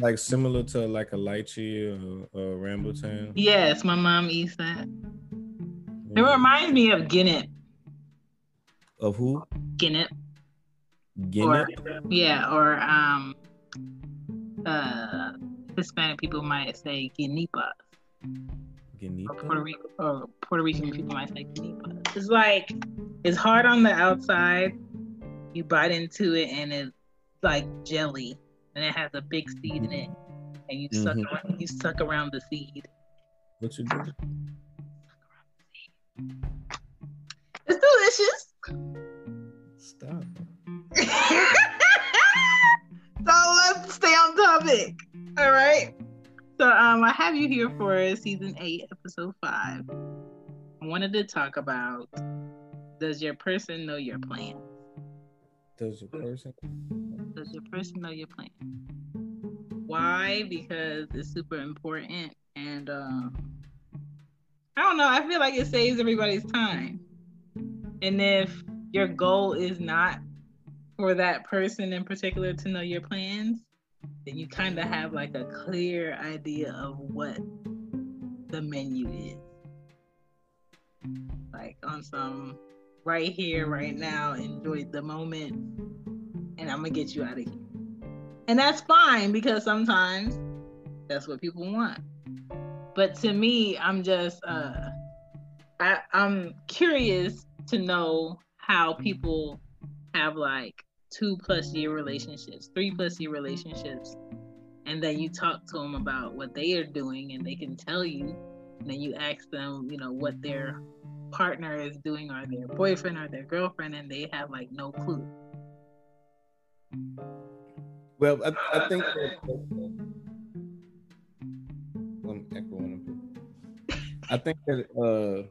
like similar to like a lychee or, or rambutan? Yes, my mom eats that. It reminds me of Guinness. Of who? Guinness. Guinea. Yeah, or um, uh, Hispanic people might say quenepas. Guinea. Or Puerto Rico or Puerto Rican people might say quenepas. It's like it's hard on the outside. You bite into it and it's like jelly, and it has a big seed in it, and you suck Mhm. around, you suck around the seed. What you do? It's delicious. Stop. so let's stay on topic. All right. So um, I have you here for season eight, episode five. I wanted to talk about does your person know your plan? Does a person? Does your person know your plan? Why? Because it's super important, and um, I don't know. I feel like it saves everybody's time. And if your goal is not for that person in particular to know your plans, then you kind of have like a clear idea of what the menu is. Like on some right here, right now, enjoy the moment, and I'm gonna get you out of here. And that's fine because sometimes that's what people want. But to me, I'm just uh I, I'm curious to know how people have like two plus year relationships, three plus year relationships, and then you talk to them about what they are doing and they can tell you, and then you ask them, you know, what their partner is doing or their boyfriend or their girlfriend, and they have like no clue. Well, I, I think that, I'm echoing. I think that uh,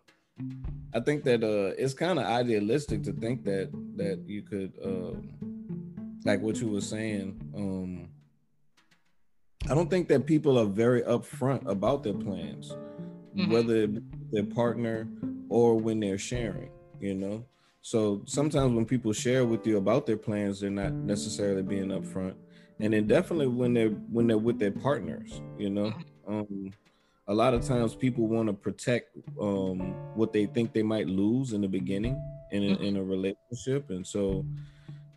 I think that uh, it's kind of idealistic to think that that you could uh, like what you were saying. Um, I don't think that people are very upfront about their plans, Mhm. whether their partner or when they're sharing. You know, so sometimes when people share with you about their plans, they're not necessarily being upfront, and then definitely when they're when they're with their partners. You know, um, a lot of times people want to protect um, what they think they might lose in the beginning in a, in a relationship, and so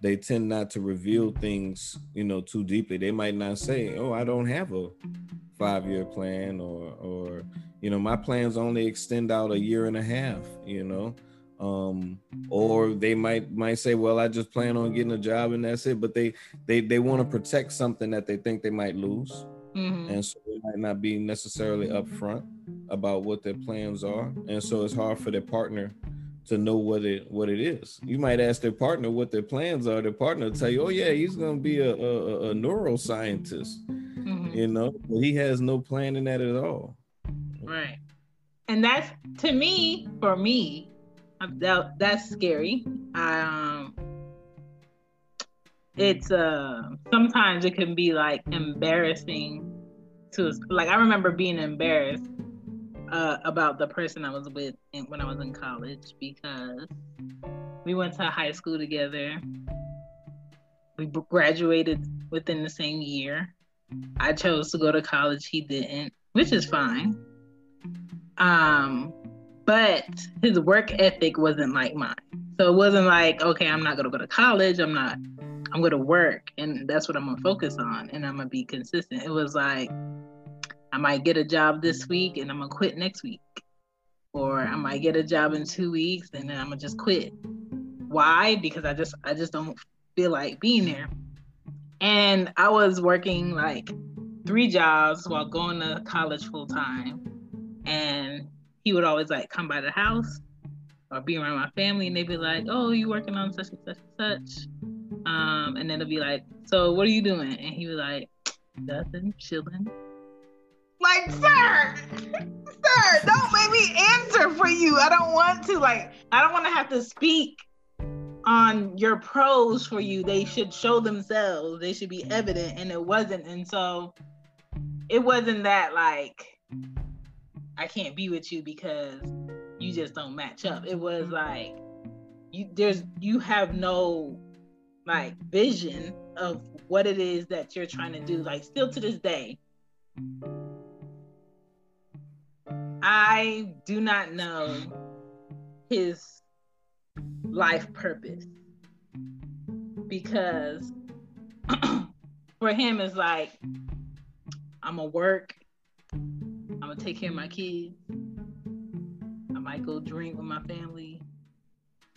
they tend not to reveal things, you know, too deeply. They might not say, "Oh, I don't have a five-year plan," or, or you know, my plans only extend out a year and a half. You know, um, or they might might say, "Well, I just plan on getting a job and that's it." But they they they want to protect something that they think they might lose Mhm. and so they might not be necessarily upfront about what their plans are and so it's hard for their partner to know what it what it is you might ask their partner what their plans are their partner will tell you oh yeah he's going to be a, a, a neuroscientist Mhm. you know but he has no plan in that at all Right. And that's to me, for me, that, that's scary. I, um, it's uh sometimes it can be like embarrassing to like I remember being embarrassed uh, about the person I was with in, when I was in college because we went to high school together. We graduated within the same year. I chose to go to college. He didn't, which is fine. Um, but his work ethic wasn't like mine. So it wasn't like, okay, I'm not gonna go to college. I'm not. I'm gonna work, and that's what I'm gonna focus on, and I'm gonna be consistent. It was like, I might get a job this week, and I'm gonna quit next week, or I might get a job in two weeks, and then I'm gonna just quit. Why? Because I just, I just don't feel like being there. And I was working like three jobs while going to college full time and he would always like come by the house or be around my family and they'd be like oh you working on such and such and such um and then it'll be like so what are you doing and he was like nothing chilling like sir sir don't make me answer for you i don't want to like i don't want to have to speak on your pros for you they should show themselves they should be evident and it wasn't and so it wasn't that like I can't be with you because you just don't match up. It was like you there's you have no like vision of what it is that you're trying to do. Like still to this day, I do not know his life purpose because for him it's like I'm gonna work, I'm gonna take care of my kids, I might go drink with my family,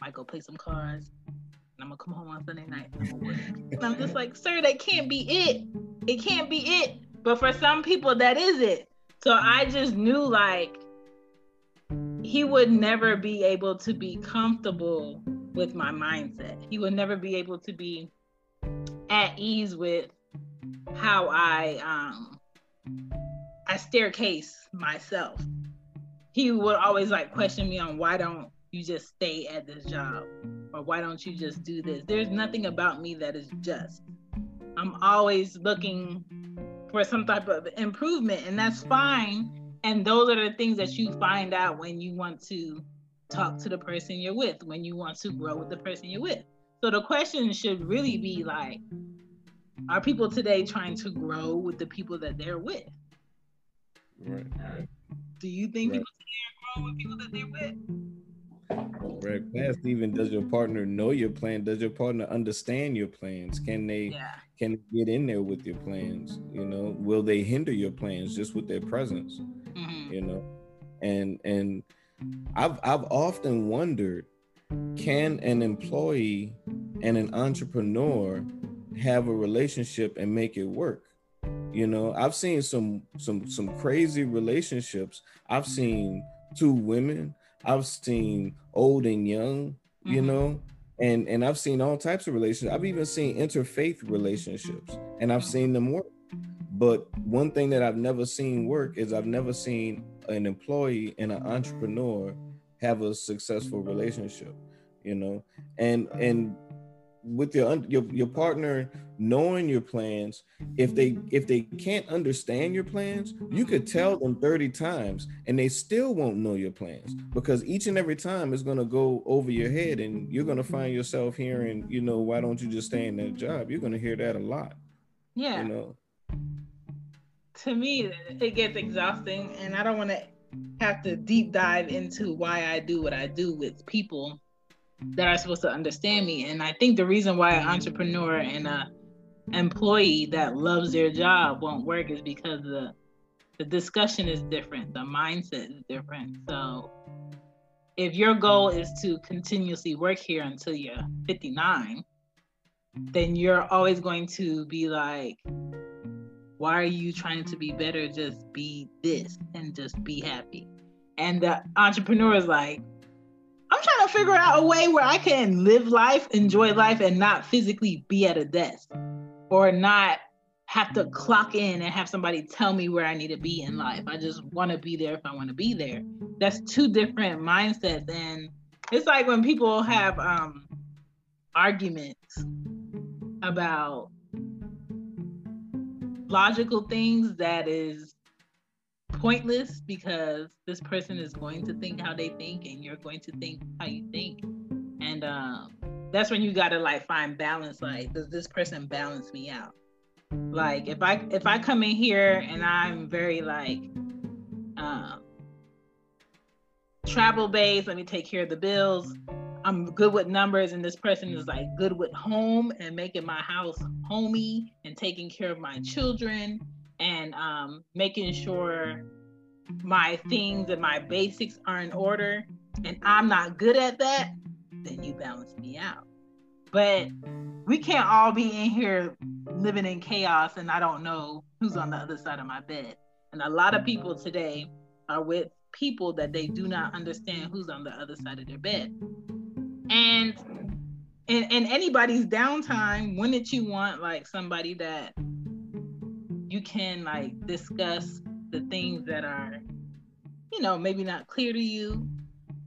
I might go play some cards, and I'm gonna come home on Sunday night and I'm, and I'm just like, sir, that can't be it. It can't be it. But for some people, that is it. So I just knew like he would never be able to be comfortable with my mindset. He would never be able to be at ease with how I um I staircase myself. He would always like question me on why don't you just stay at this job or why don't you just do this? There's nothing about me that is just. I'm always looking for some type of improvement and that's fine. And those are the things that you find out when you want to talk to the person you're with when you want to grow with the person you're with. So the question should really be like are people today trying to grow with the people that they're with? Right. Do you think right. people today are growing with people that they're with Right. Past even does your partner know your plan? Does your partner understand your plans? Can they yeah. can they get in there with your plans? You know, will they hinder your plans just with their presence? Mm-hmm. You know, and and I've I've often wondered, can an employee and an entrepreneur have a relationship and make it work? You know, I've seen some some some crazy relationships. I've seen two women I've seen old and young, you mm-hmm. know, and and I've seen all types of relationships. I've even seen interfaith relationships, and I've seen them work. But one thing that I've never seen work is I've never seen an employee and an entrepreneur have a successful relationship, you know, and and with your your your partner knowing your plans. If they if they can't understand your plans you could tell them 30 times and they still won't know your plans because each and every time it's going to go over your head and you're going to find yourself hearing you know why don't you just stay in that job? You're going to hear that a lot yeah. you know? To me it gets exhausting and i don't want to have to deep dive into why i do what i do with people that are supposed to understand me. And I think the reason why an entrepreneur and a employee that loves their job won't work is because the the discussion is different, the mindset is different. So if your goal is to continuously work here until you're 59, then you're always going to be like, why are you trying to be better? Just be this and just be happy. And the entrepreneur is like, I'm trying to figure out a way where I can live life, enjoy life, and not physically be at a desk or not have to clock in and have somebody tell me where I need to be in life. I just want to be there if I want to be there. That's two different mindsets. And it's like when people have um, arguments about logical things that is pointless because this person is going to think how they think and you're going to think how you think and um, that's when you gotta like find balance like does this person balance me out? Like if i if i come in here and i'm very like um, travel based let me take care of the bills i'm good with numbers and this person is like good with home and making my house homey and taking care of my children and um, making sure my things and my basics are in order and I'm not good at that, then you balance me out. But we can't all be in here living in chaos and I don't know who's on the other side of my bed. And a lot of people today are with people that they do not understand who's on the other side of their bed. And in, in anybody's downtime, wouldn't you want like somebody that you can like discuss the things that are, you know, maybe not clear to you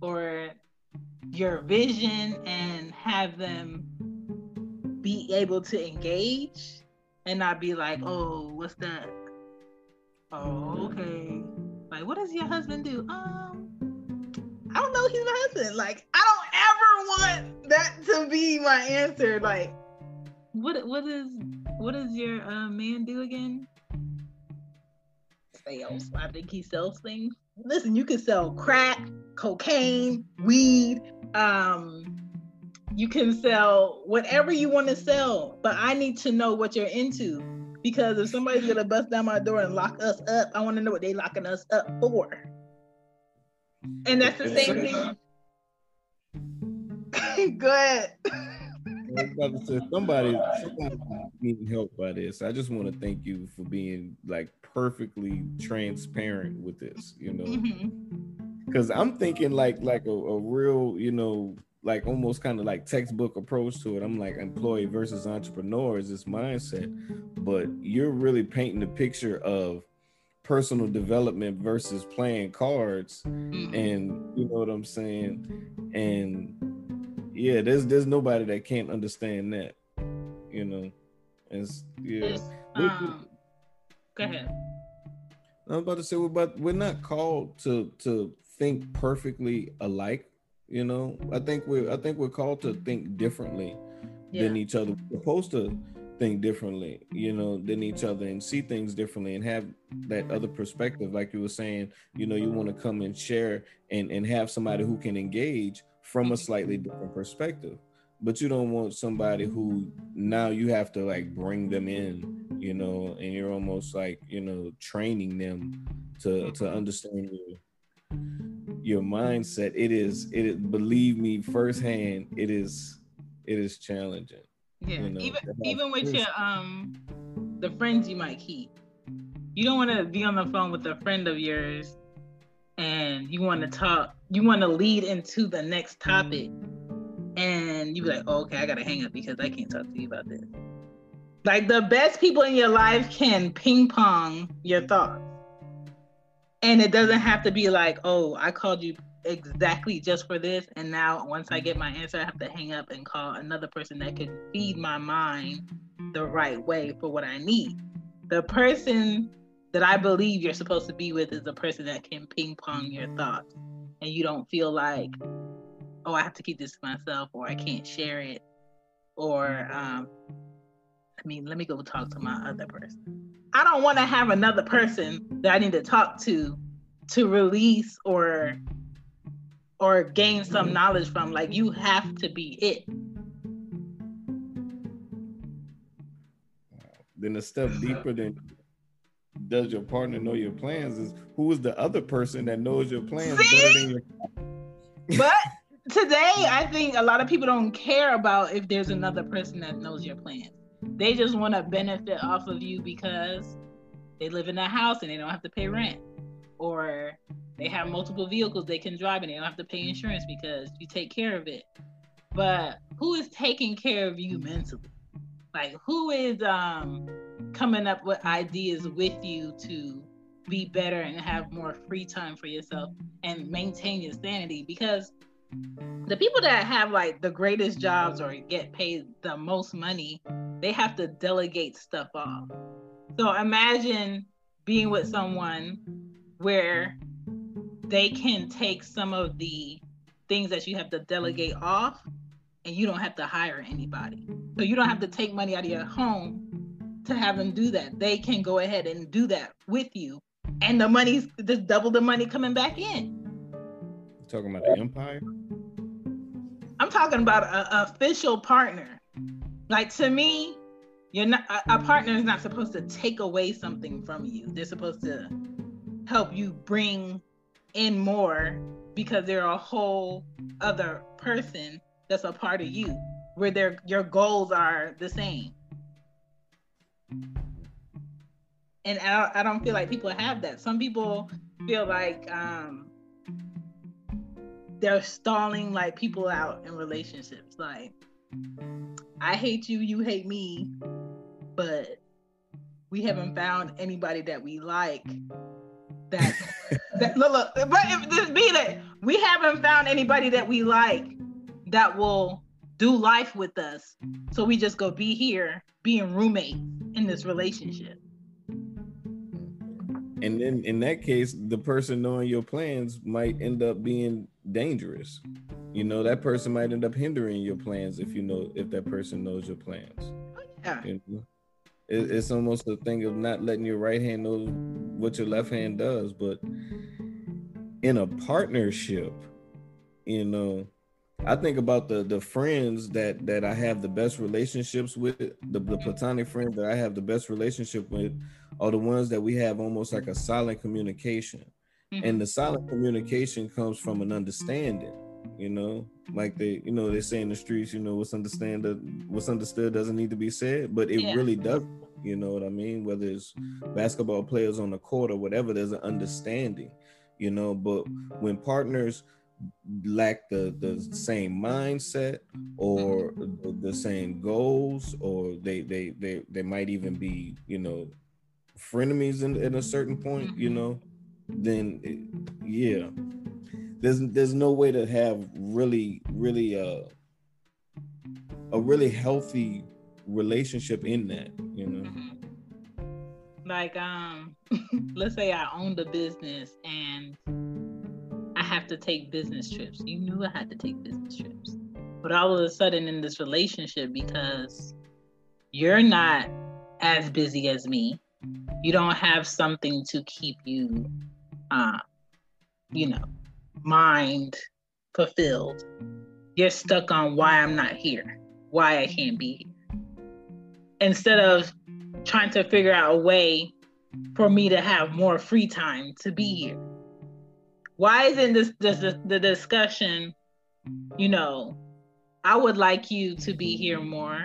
or your vision and have them be able to engage and not be like, oh, what's that? Oh, okay. Like, what does your husband do? Um, I don't know. He's my husband. Like, I don't ever want that to be my answer. Like, what what is what does your uh, man do again? Sales. I think he sells things. Listen, you can sell crack, cocaine, weed. Um, you can sell whatever you want to sell, but I need to know what you're into because if somebody's gonna bust down my door and lock us up, I want to know what they locking us up for. And that's the same thing. Go ahead. somebody, somebody help by this. I just want to thank you for being like perfectly transparent with this, you know. Because mm-hmm. I'm thinking like like a, a real, you know, like almost kind of like textbook approach to it. I'm like employee versus entrepreneur is this mindset, but you're really painting the picture of personal development versus playing cards, mm-hmm. and you know what I'm saying, and yeah, there's there's nobody that can't understand that, you know. It's yeah. Um, go ahead. I'm about to say we're about we're not called to to think perfectly alike. You know, I think we're I think we're called to think differently yeah. than each other. We're supposed to think differently, you know, than each other and see things differently and have that other perspective. Like you were saying, you know, you want to come and share and and have somebody who can engage from a slightly different perspective. But you don't want somebody who now you have to like bring them in you know and you're almost like you know training them to to understand your your mindset. It is it is, believe me firsthand it is it is challenging yeah you know? even even with your um the friends you might keep. You don't want to be on the phone with a friend of yours and you want to talk, you want to lead into the next topic, mm. and you be like, oh, okay, I gotta hang up because I can't talk to you about this. Like the best people in your life can ping pong your thoughts. And it doesn't have to be like, oh, I called you exactly just for this. And now once I get my answer, I have to hang up and call another person that can feed my mind the right way for what I need. The person that I believe you're supposed to be with is a person that can ping pong your thoughts and you don't feel like, oh, I have to keep this to myself or I can't share it or um, I mean, let me go talk to my other person. I don't want to have another person that I need to talk to to release or or gain some knowledge from. Like you have to be it. Then a step deeper than does your partner know your plans is who is the other person that knows your plans See? better than your but today i think a lot of people don't care about if there's another person that knows your plans. They just want to benefit off of you because they live in a house and they don't have to pay rent. Or they have multiple vehicles they can drive and they don't have to pay insurance because you take care of it. But who is taking care of you mentally like who is um coming up with ideas with you to be better and have more free time for yourself and maintain your sanity? Because the people that have like the greatest jobs or get paid the most money they have to delegate stuff off. So imagine being with someone where they can take some of the things that you have to delegate off and you don't have to hire anybody so you don't have to take money out of your home to have them do that. They can go ahead and do that with you, and the money's just double the money coming back in. You're talking about the empire. I'm talking about an official partner. Like to me, you're not a, a partner is not supposed to take away something from you. They're supposed to help you bring in more because they're a whole other person that's a part of you where their your goals are the same and I, I don't feel like people have that. Some people feel like um, they're stalling like people out in relationships. Like, I hate you, you hate me, but we haven't found anybody that we like. That, that look, look, but if this be that we haven't found anybody that we like that will do life with us. So we just go be here being roommates in this relationship. And then in that case, the person knowing your plans might end up being dangerous. You know, that person might end up hindering your plans if you know if that person knows your plans. Oh, Yeah. You know? it, it's almost a thing of not letting your right hand know what your left hand does. But in a partnership, you know, I think about the the friends that that I have the best relationships with, the, the platonic friends that I have the best relationship with, are the ones that we have almost like a silent communication. Mm-hmm. And the silent communication comes from an understanding, you know, like they, you know, they say in the streets, you know, what's understand what's understood doesn't need to be said, but it yeah. really does. You know what I mean? Whether it's basketball players on the court or whatever, there's an understanding, you know. But when partners lack the the same mindset or the, the same goals, or they they they they might even be, you know, frenemies in, in a certain point, you mm-hmm. know, then it, yeah, there's there's no way to have really really uh, a really healthy relationship in that you know mm-hmm. like um let's say i owned a business and have to take business trips you knew i had to take business trips but all of a sudden in this relationship because you're not as busy as me you don't have something to keep you uh you know mind fulfilled. You're stuck on why I'm not here, why I can't be here. Instead of trying to figure out a way for me to have more free time to be here. Why isn't this, this mm. the discussion, you know, I would like you to be here more.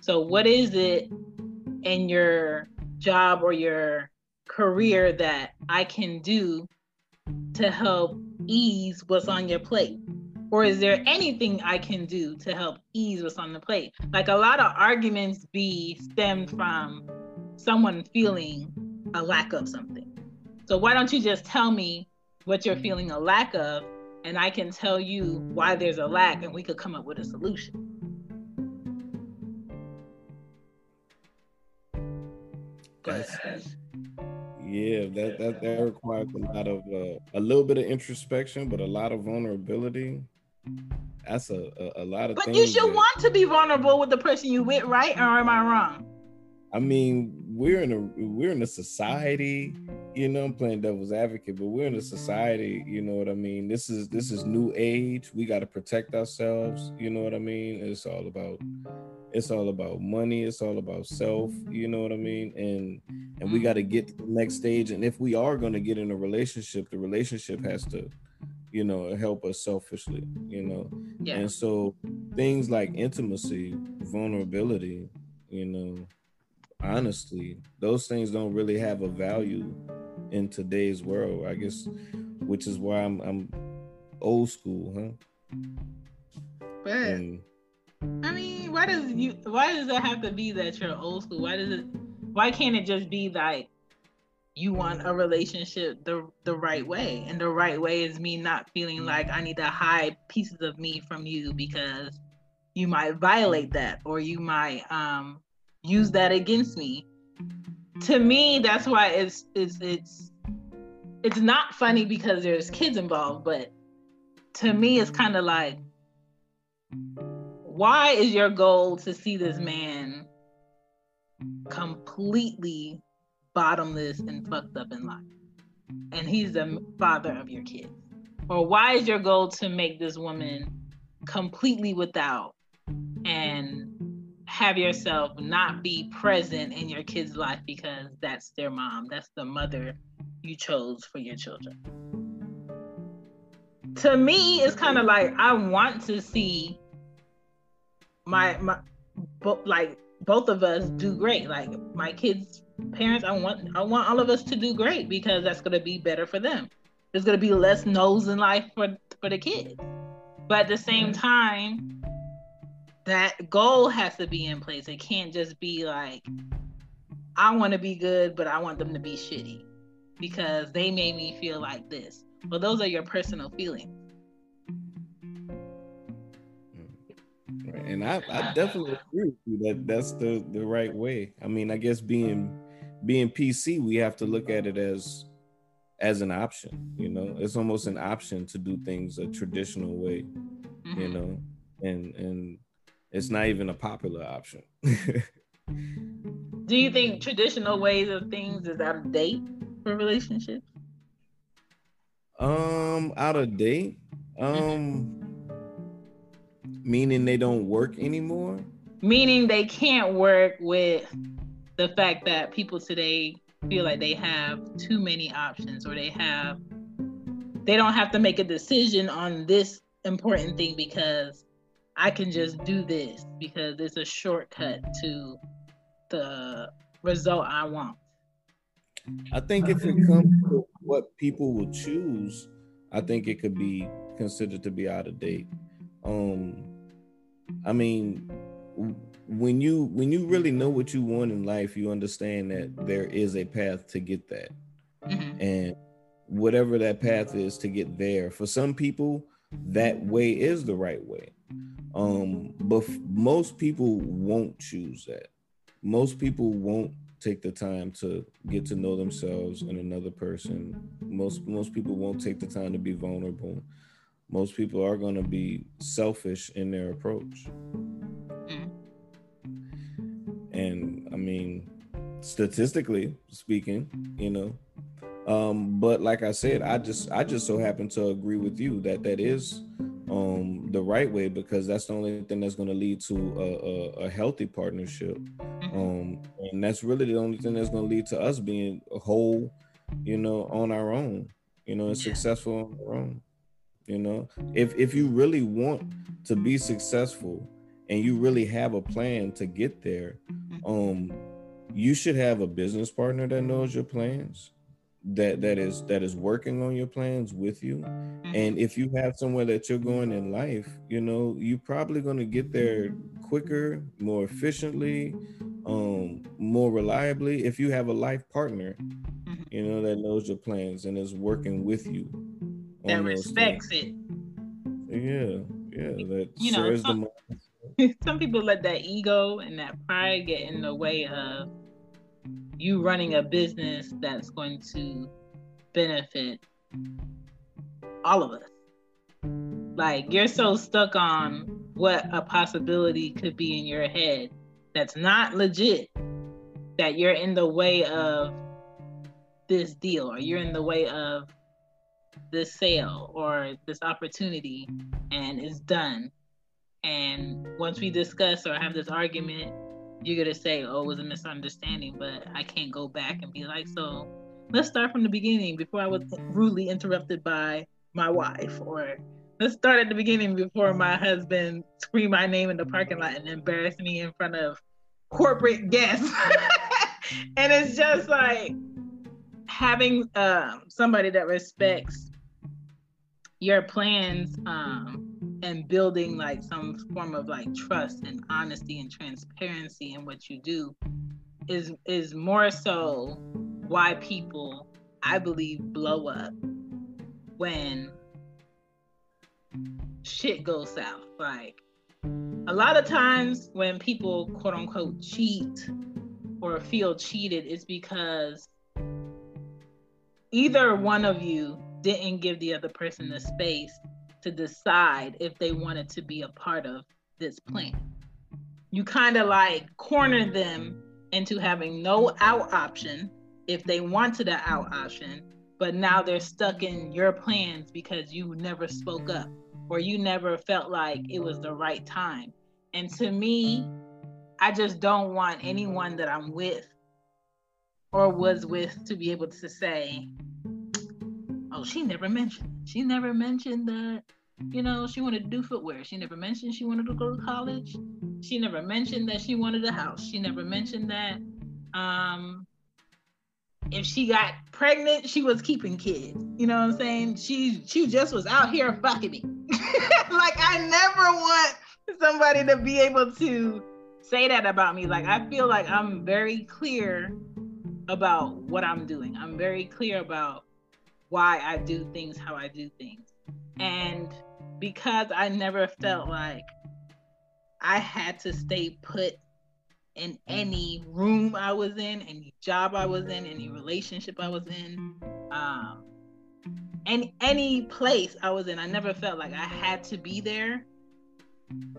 So what is it in your job or your career that I can do to help ease what's on your plate? Or is there anything I can do to help ease what's on the plate? Like a lot of arguments be stemmed from someone feeling a lack of something. So why don't you just tell me what you're feeling a lack of and I can tell you why there's a lack and we could come up with a solution. Yeah, that that, that requires a lot of uh, a little bit of introspection, but a lot of vulnerability. That's a a, a lot of. But you should that, want to be vulnerable with the person you with, right? Or am I wrong? I mean, we're in a we're in a society, you know, I'm playing devil's advocate, but we're in a society, you know what I mean? This is this is new age. We got to protect ourselves, you know what I mean? It's all about it's all about money it's all about self you know what i mean and and we got to get to the next stage and if we are going to get in a relationship the relationship has to you know help us selfishly you know yeah. and so things like intimacy vulnerability you know honestly those things don't really have a value in today's world i guess which is why i'm i'm old school huh but and, I mean, why does you why does it have to be that you're old school? Why does it why can't it just be like you want a relationship the the right way? And the right way is me not feeling like I need to hide pieces of me from you because you might violate that or you might um use that against me. To me, that's why it's it's it's it's not funny because there's kids involved, but to me it's kind of like why is your goal to see this man completely bottomless and fucked up in life? And he's the father of your kids. Or why is your goal to make this woman completely without and have yourself not be present in your kid's life because that's their mom, that's the mother you chose for your children? To me, it's kind of like I want to see my my both like both of us do great. Like my kids' parents, I want I want all of us to do great because that's gonna be better for them. There's gonna be less no's in life for for the kids. But at the same time, that goal has to be in place. It can't just be like, I want to be good, but I want them to be shitty because they made me feel like this. Well, those are your personal feelings. and I, I definitely agree with you that that's the the right way. I mean, I guess being being PC, we have to look at it as as an option. You know, it's almost an option to do things a traditional way. Mm-hmm. You know, and and it's not even a popular option. Do you think traditional ways of things is out of date for relationships? Um, out of date. Um, meaning they don't work anymore. Meaning they can't work with the fact that people today feel like they have too many options or they have they don't have to make a decision on this important thing because I can just do this because it's a shortcut to the result I want. I think if it comes to what people will choose, I think it could be considered to be out of date. Um, I mean, when you when you really know what you want in life, you understand that there is a path to get that, mm-hmm. and whatever that path is to get there. For some people, that way is the right way. Um, but most people won't choose that. Most people won't take the time to get to know themselves and another person. Most most people won't take the time to be vulnerable. Most people are going to be selfish in their approach. Mm. And I mean, statistically speaking, you know, um, but like I said, I just I just so happen to agree with you that that is um, the right way because that's the only thing that's going to lead to a, a, a, healthy partnership, mm-hmm. um, and that's really the only thing that's going to lead to us being whole, you know, on our own, you know, and successful on our own. You know, if if you really want to be successful and you really have a plan to get there, mm-hmm. um, you should have a business partner that knows your plans that that is that is working on your plans with you mm-hmm. and if you have somewhere that you're going in life you know you're probably going to get there quicker more efficiently um more reliably if you have a life partner mm-hmm. you know that knows your plans and is working with you that respects it yeah yeah that you know some, some people let that ego and that pride get in the way of you running a business that's going to benefit all of us. Like you're so stuck on what a possibility could be in your head that's not legit that you're in the way of this deal or you're in the way of this sale or this opportunity and it's done. And once we discuss or have this argument, you're gonna say, "Oh, it was a misunderstanding," but I can't go back and be like, "So, let's start from the beginning before I was rudely interrupted by my wife," or let's start at the beginning before my husband screamed my name in the parking lot and embarrassed me in front of corporate guests. and it's just like having um, somebody that respects your plans um, and building mm-hmm. like some form of like trust and honesty and transparency in what you do is is more so why people I believe blow up when shit goes south. Like a lot of times when people quote unquote cheat or feel cheated, it's because either one of you didn't give the other person the space to decide if they wanted to be a part of this plan. Mm-hmm. You kind of like corner mm-hmm. them into having no out option if they wanted an out option, but now they're stuck in your plans because you never spoke up or you never felt like it was the right time. And to me, I just don't want anyone that I'm with or was with to be able to say, oh, she never mentioned. She never mentioned that, you know, she wanted to do footwear. She never mentioned she wanted to go to college. She never mentioned that she wanted a house. She never mentioned that um if she got pregnant, she was keeping kids. You know what I'm saying? She she just was out here fucking me. like I never want somebody to be able to say that about me. Like I feel like I'm very clear about what I'm doing. I'm very clear about why I do things how I do things. And because I never felt like I had to stay put in any room I was in, any job I was in, any relationship I was in, um, any any place I was in, I never felt like I had to be there.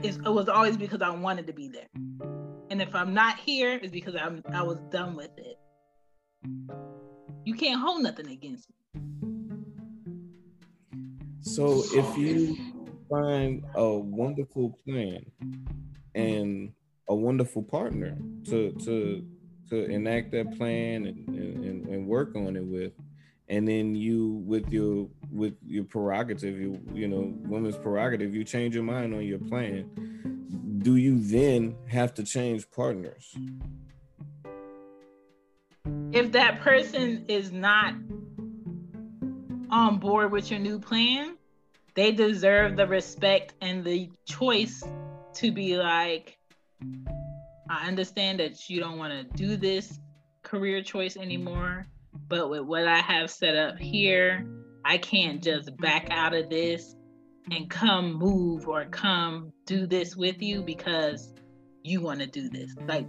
It's, it was always because I wanted to be there. And And if I'm not here, it's because I'm I was done with it. You can't hold nothing against me. So if you find a wonderful plan and a wonderful partner to to to enact that plan and, and, and work on it with, and then you with your with your prerogative, you you know, women's prerogative, you change your mind on your plan. Do you then have to change partners? If that person is not on board with your new plan, they deserve the respect and the choice to be like, I understand that you don't want to do this career choice anymore, but with what I have set up here, I can't just back out of this and come move or come do this with you because you want to do this. Like,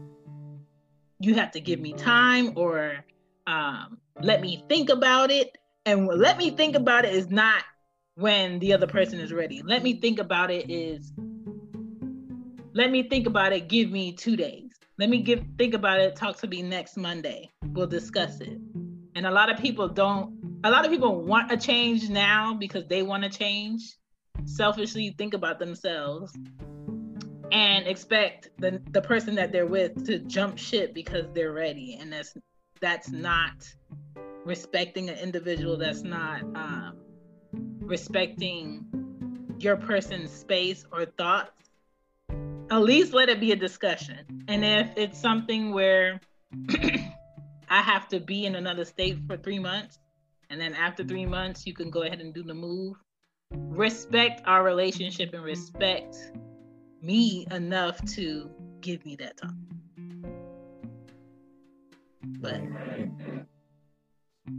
you have to give me time or um, let me think about it. And let me think about it is not when the other person is ready. Let me think about it is let me think about it, give me 2 days. Let me give think about it, talk to me next Monday. We'll discuss it. And a lot of people don't a lot of people want a change now because they want to change. Selfishly think about themselves and expect the the person that they're with to jump ship because they're ready and that's that's not respecting an individual that's not um, respecting your person's space or thoughts, at least let it be a discussion. And if it's something where I have to be in another state for three months, and then after three months, you can go ahead and do the move, respect our relationship and respect me enough to give me that time. But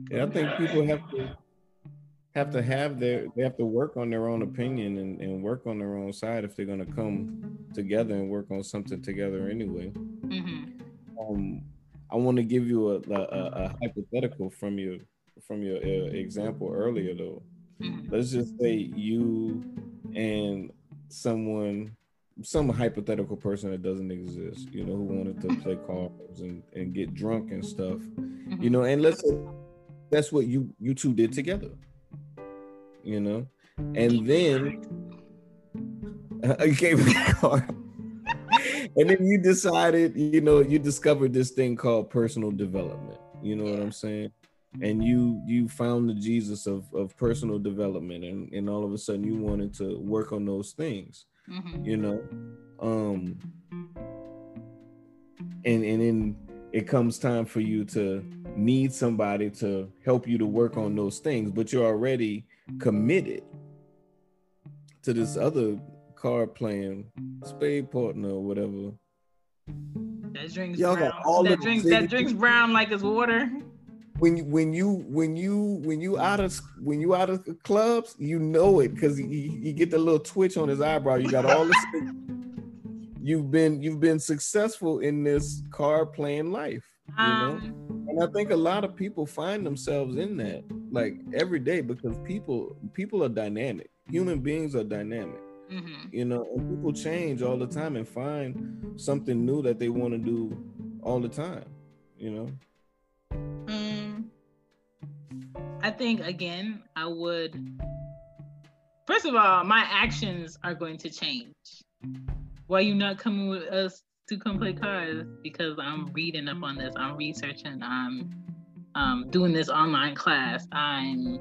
yeah, I think people have to have to have their they have to work on their own opinion and, and work on their own side if they're going to come together and work on something together anyway mm-hmm. um i want to give you a, a, a, hypothetical from your from your uh, example earlier though mm-hmm. let's just say you and someone some hypothetical person that doesn't exist you know who wanted to play cards and, and get drunk and stuff mm-hmm. you know and let's say that's what you you two did together you know, and then you gave me a car. and then you decided, you know, you discovered this thing called personal development. You know what I'm saying? And you you found the Jesus of, of personal development and, and all of a sudden you wanted to work on those things. Mm-hmm. You know? Um and and then it comes time for you to need somebody to help you to work on those things, but you're already committed to this other card playing spade partner or whatever. That drinks Y'all brown. Got all that drinks that drinks brown like it's water. When you when you when you when you out of when you out of clubs, you know it because you, you get the little twitch on his eyebrow. You got all this. you've been you've been successful in this card playing life. You know, um, and I think a lot of people find themselves in that like every day because people people are dynamic. Human beings are dynamic. Mm-hmm. You know, and people change all the time and find something new that they want to do all the time. You know. Mm, I think again, I would. First of all, my actions are going to change. Why you not coming with us to come play cards? Because I'm reading up on this. I'm researching. I'm um, doing this online class. I'm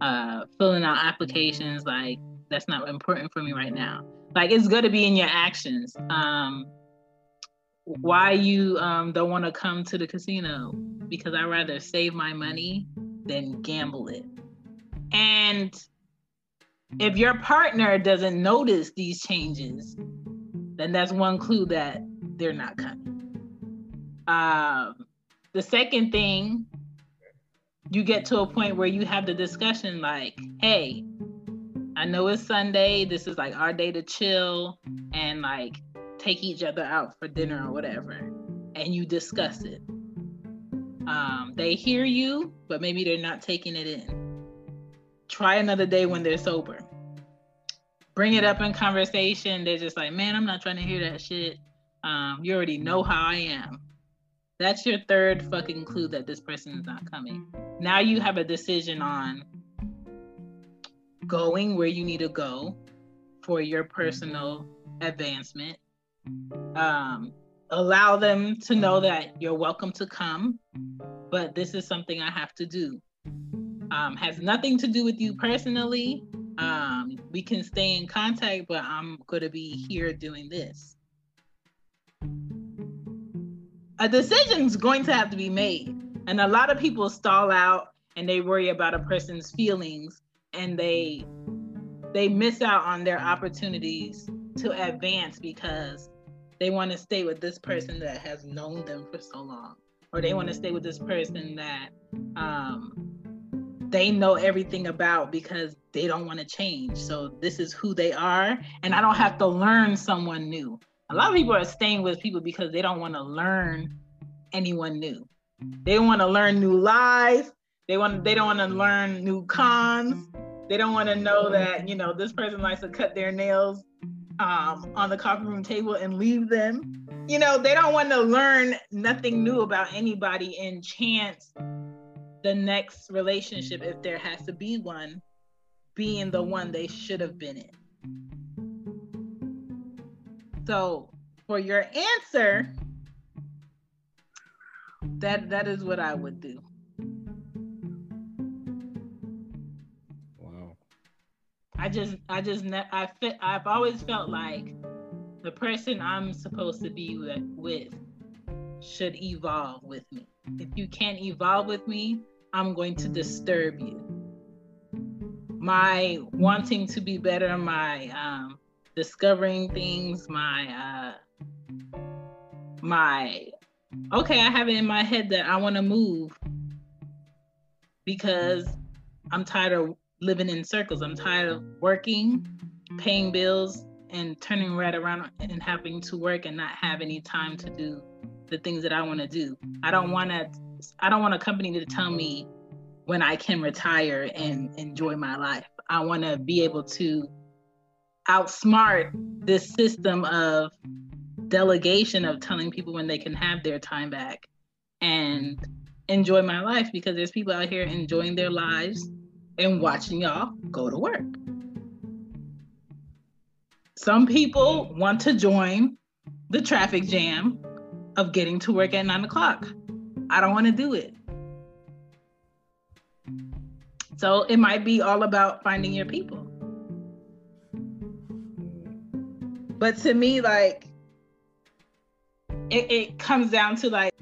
uh, filling out applications. Like that's not important for me right now. Like it's going to be in your actions. Um, why you um, don't want to come to the casino? Because I rather save my money than gamble it. And if your partner doesn't notice these changes, then that's one clue that they're not coming. Um, the second thing you get to a point where you have the discussion like, hey, I know it's Sunday. This is like our day to chill and like take each other out for dinner or whatever. And you discuss it. Um, they hear you, but maybe they're not taking it in. Try another day when they're sober. Bring it up in conversation. They're just like, man, I'm not trying to hear that shit. Um, you already know how I am. That's your third fucking clue that this person is not coming. Now you have a decision on going where you need to go for your personal advancement. Um, allow them to know that you're welcome to come, but this is something I have to do. Um, has nothing to do with you personally. Um, we can stay in contact, but I'm going to be here doing this. A decision's going to have to be made. And a lot of people stall out and they worry about a person's feelings and they they miss out on their opportunities to advance because they want to stay with this person that has known them for so long. Or they want to stay with this person that um, they know everything about because they don't want to change. So this is who they are and i don't have to learn someone new a lot of people are staying with people because they don't want to learn anyone new they want to learn new lies they want they don't want to learn new cons they don't want to know that you know this person likes to cut their nails um, on the coffee room table and leave them. You know, they don't want to learn nothing new about anybody and chance the next relationship, if there has to be one, being the one they should have been in. So, for your answer, that that is what I would do. Wow. I just, I just, I fit, I've always felt like the person I'm supposed to be with, with should evolve with me. If you can't evolve with me, I'm going to disturb you. My wanting to be better, my um, discovering things, my uh, my okay, I have it in my head that I want to move because I'm tired of living in circles. I'm tired of working, paying bills, and turning right around and having to work and not have any time to do the things that I want to do. I don't want to. I don't want a company to tell me when I can retire and enjoy my life. I want to be able to outsmart this system of delegation of telling people when they can have their time back and enjoy my life because there's people out here enjoying their lives and watching y'all go to work. Some people want to join the traffic jam of getting to work at nine o'clock. I don't want to do it. So it might be all about finding your people. But to me, like, it, it comes down to like,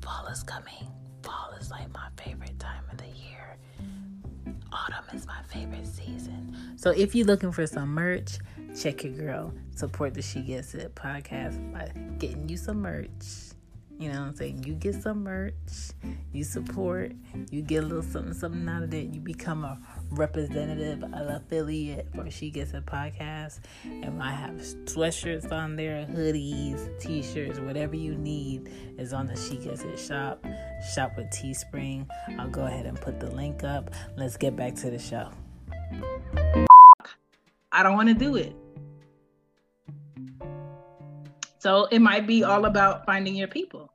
Fall is coming. Fall is like my favorite time of the year. Autumn is my favorite season. So if you're looking for some merch, check your girl. Support the She Gets It podcast by getting you some merch. You know what I'm saying? You get some merch, you support, you get a little something, something out of it. You become a representative, an affiliate for She Gets It podcast. And I have sweatshirts on there, hoodies, t shirts, whatever you need is on the She Gets It shop. Shop with Teespring. I'll go ahead and put the link up. Let's get back to the show. I don't want to do it. So it might be all about finding your people.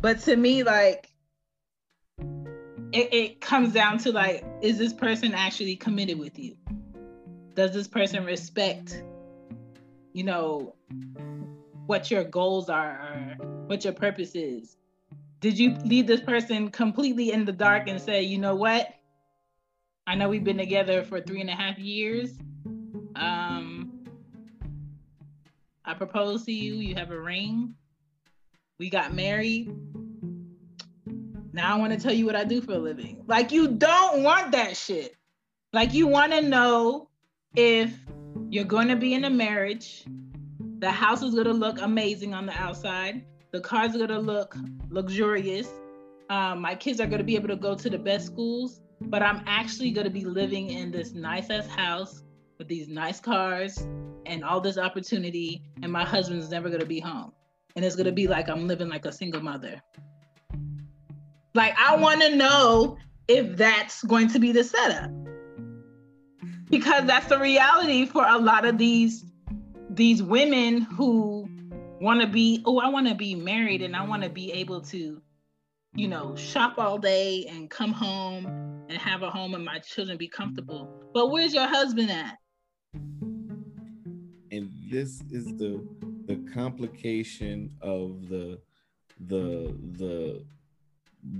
But to me, like, it, it comes down to like, is this person actually committed with you? Does this person respect, you know, what your goals are or what your purpose is? Did you leave this person completely in the dark and say, you know what? I know we've been together for three and a half years. Um, I proposed to you. You have a ring. We got married. Now I want to tell you what I do for a living. Like, you don't want that shit. Like, you want to know if you're going to be in a marriage, the house is going to look amazing on the outside, the cars are going to look luxurious, um, my kids are going to be able to go to the best schools but I'm actually going to be living in this nice ass house with these nice cars and all this opportunity, and my husband's never to be home. And it's to be like I'm living like a single mother. Like, I want to know if that's going to be the setup. because that's the reality for a lot of these these women who want to be oh i want to be married and i want to be able to you know shop all day and come home and have a home and my children be comfortable but where's your husband at and this is the the complication of the the the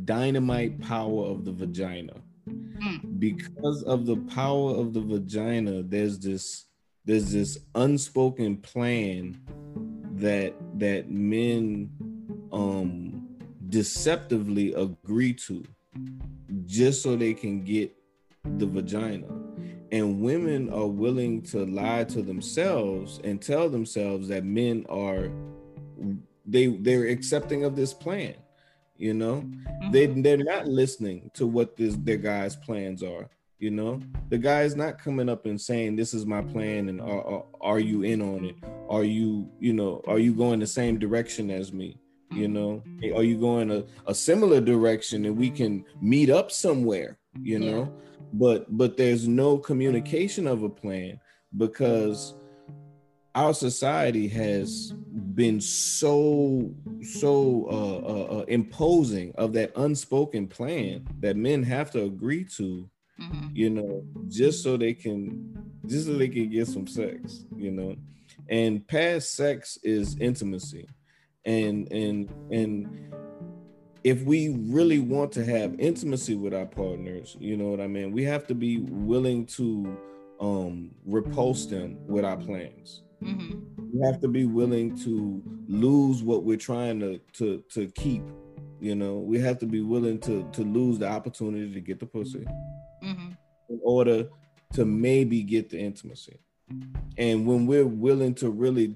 dynamite power of the vagina mm. because of the power of the vagina there's this there's this unspoken plan that that men um deceptively agree to just so they can get the vagina and women are willing to lie to themselves and tell themselves that men are they they're accepting of this plan you know mm-hmm. they they're not listening to what this their guys plans are you know the guy is not coming up and saying this is my plan and are, are, are you in on it are you you know are you going the same direction as me you mm-hmm. know are you going a, a similar direction and we can meet up somewhere you know yeah. But but there's no communication of a plan because our society has been so so uh, uh, uh, imposing of that unspoken plan that men have to agree to mm-hmm. you know, just so they can just so they can get some sex, you know. And past sex is intimacy. And and and if we really want to have intimacy with our partners, you know what I mean, we have to be willing to um repulse them with our plans. Mm-hmm. We have to be willing to lose what we're trying to to to keep. You know, we have to be willing to to lose the opportunity to get the pussy mm-hmm. in order to maybe get the intimacy. And when we're willing to really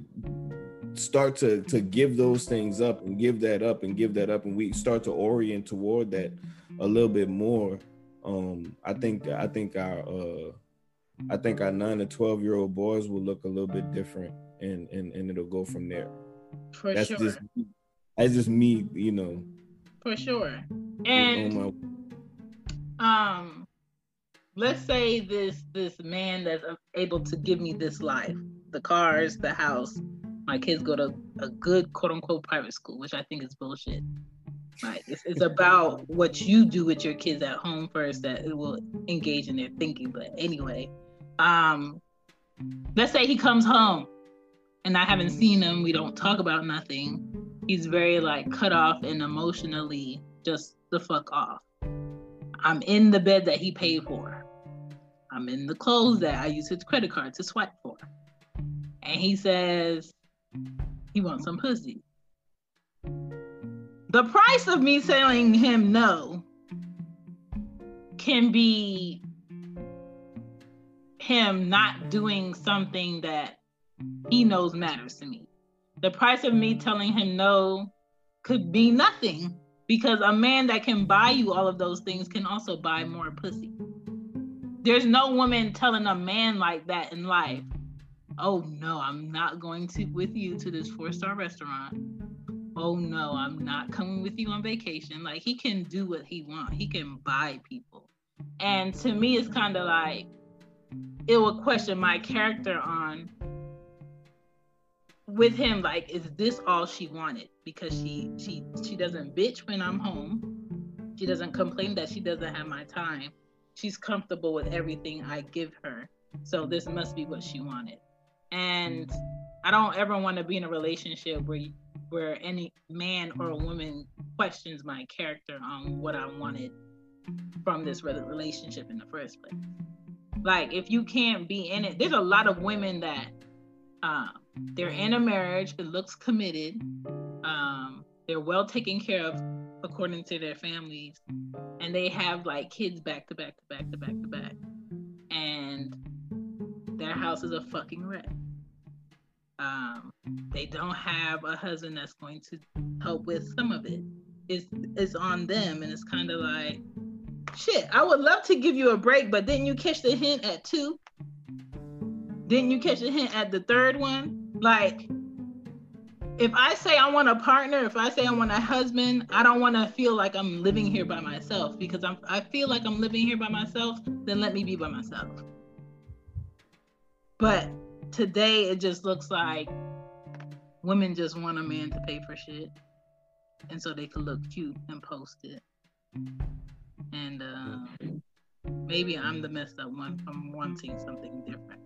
start to to give those things up and give that up and give that up and we start to orient toward that a little bit more um i think i think our uh i think our 9 to 12 year old boys will look a little bit different and and, and it'll go from there. For that's sure. just that's just me you know. For sure. And um let's say this this man that's able to give me this life the cars the house my kids go to a good quote unquote private school which i think is bullshit. Like it's, it's about what you do with your kids at home first that it will engage in their thinking. But anyway um let's say he comes home and i haven't seen him. We don't talk about nothing. He's very like cut off and emotionally just the fuck off. I'm in the bed that he paid for. I'm in the clothes that I use his credit card to swipe for. And he says he wants some pussy. The price of me telling him no can be him not doing something that he knows matters to me. The price of me telling him no could be nothing because a man that can buy you all of those things can also buy more pussy. There's no woman telling a man like that in life, oh no, I'm not going to with you to this four star restaurant. Oh no, I'm not coming with you on vacation. Like he can do what he wants. He can buy people. And to me, it's kind of like it will question my character on with him like is this all she wanted because she she she doesn't bitch when i'm home she doesn't complain that she doesn't have my time she's comfortable with everything i give her so this must be what she wanted and i don't ever want to be in a relationship where where any man or woman questions my character on what i wanted from this relationship in the first place like if you can't be in it there's a lot of women that um, they're in a marriage. It looks committed. Um, they're well taken care of according to their families, and they have like kids back to back to back to back to back, and their house is a fucking wreck. Um, they don't have a husband that's going to help with some of it. It's it's on them, and it's kind of like, shit. I would love to give you a break, but didn't you catch the hint at two? Didn't you catch the hint at the third one? Like, if I say I want a partner, if I say I want a husband, I don't want to feel like I'm living here by myself because I'm, I feel like I'm living here by myself, then let me be by myself. But today it just looks like women just want a man to pay for shit. And so they can look cute and post it. And uh, maybe I'm the messed up one from wanting something different.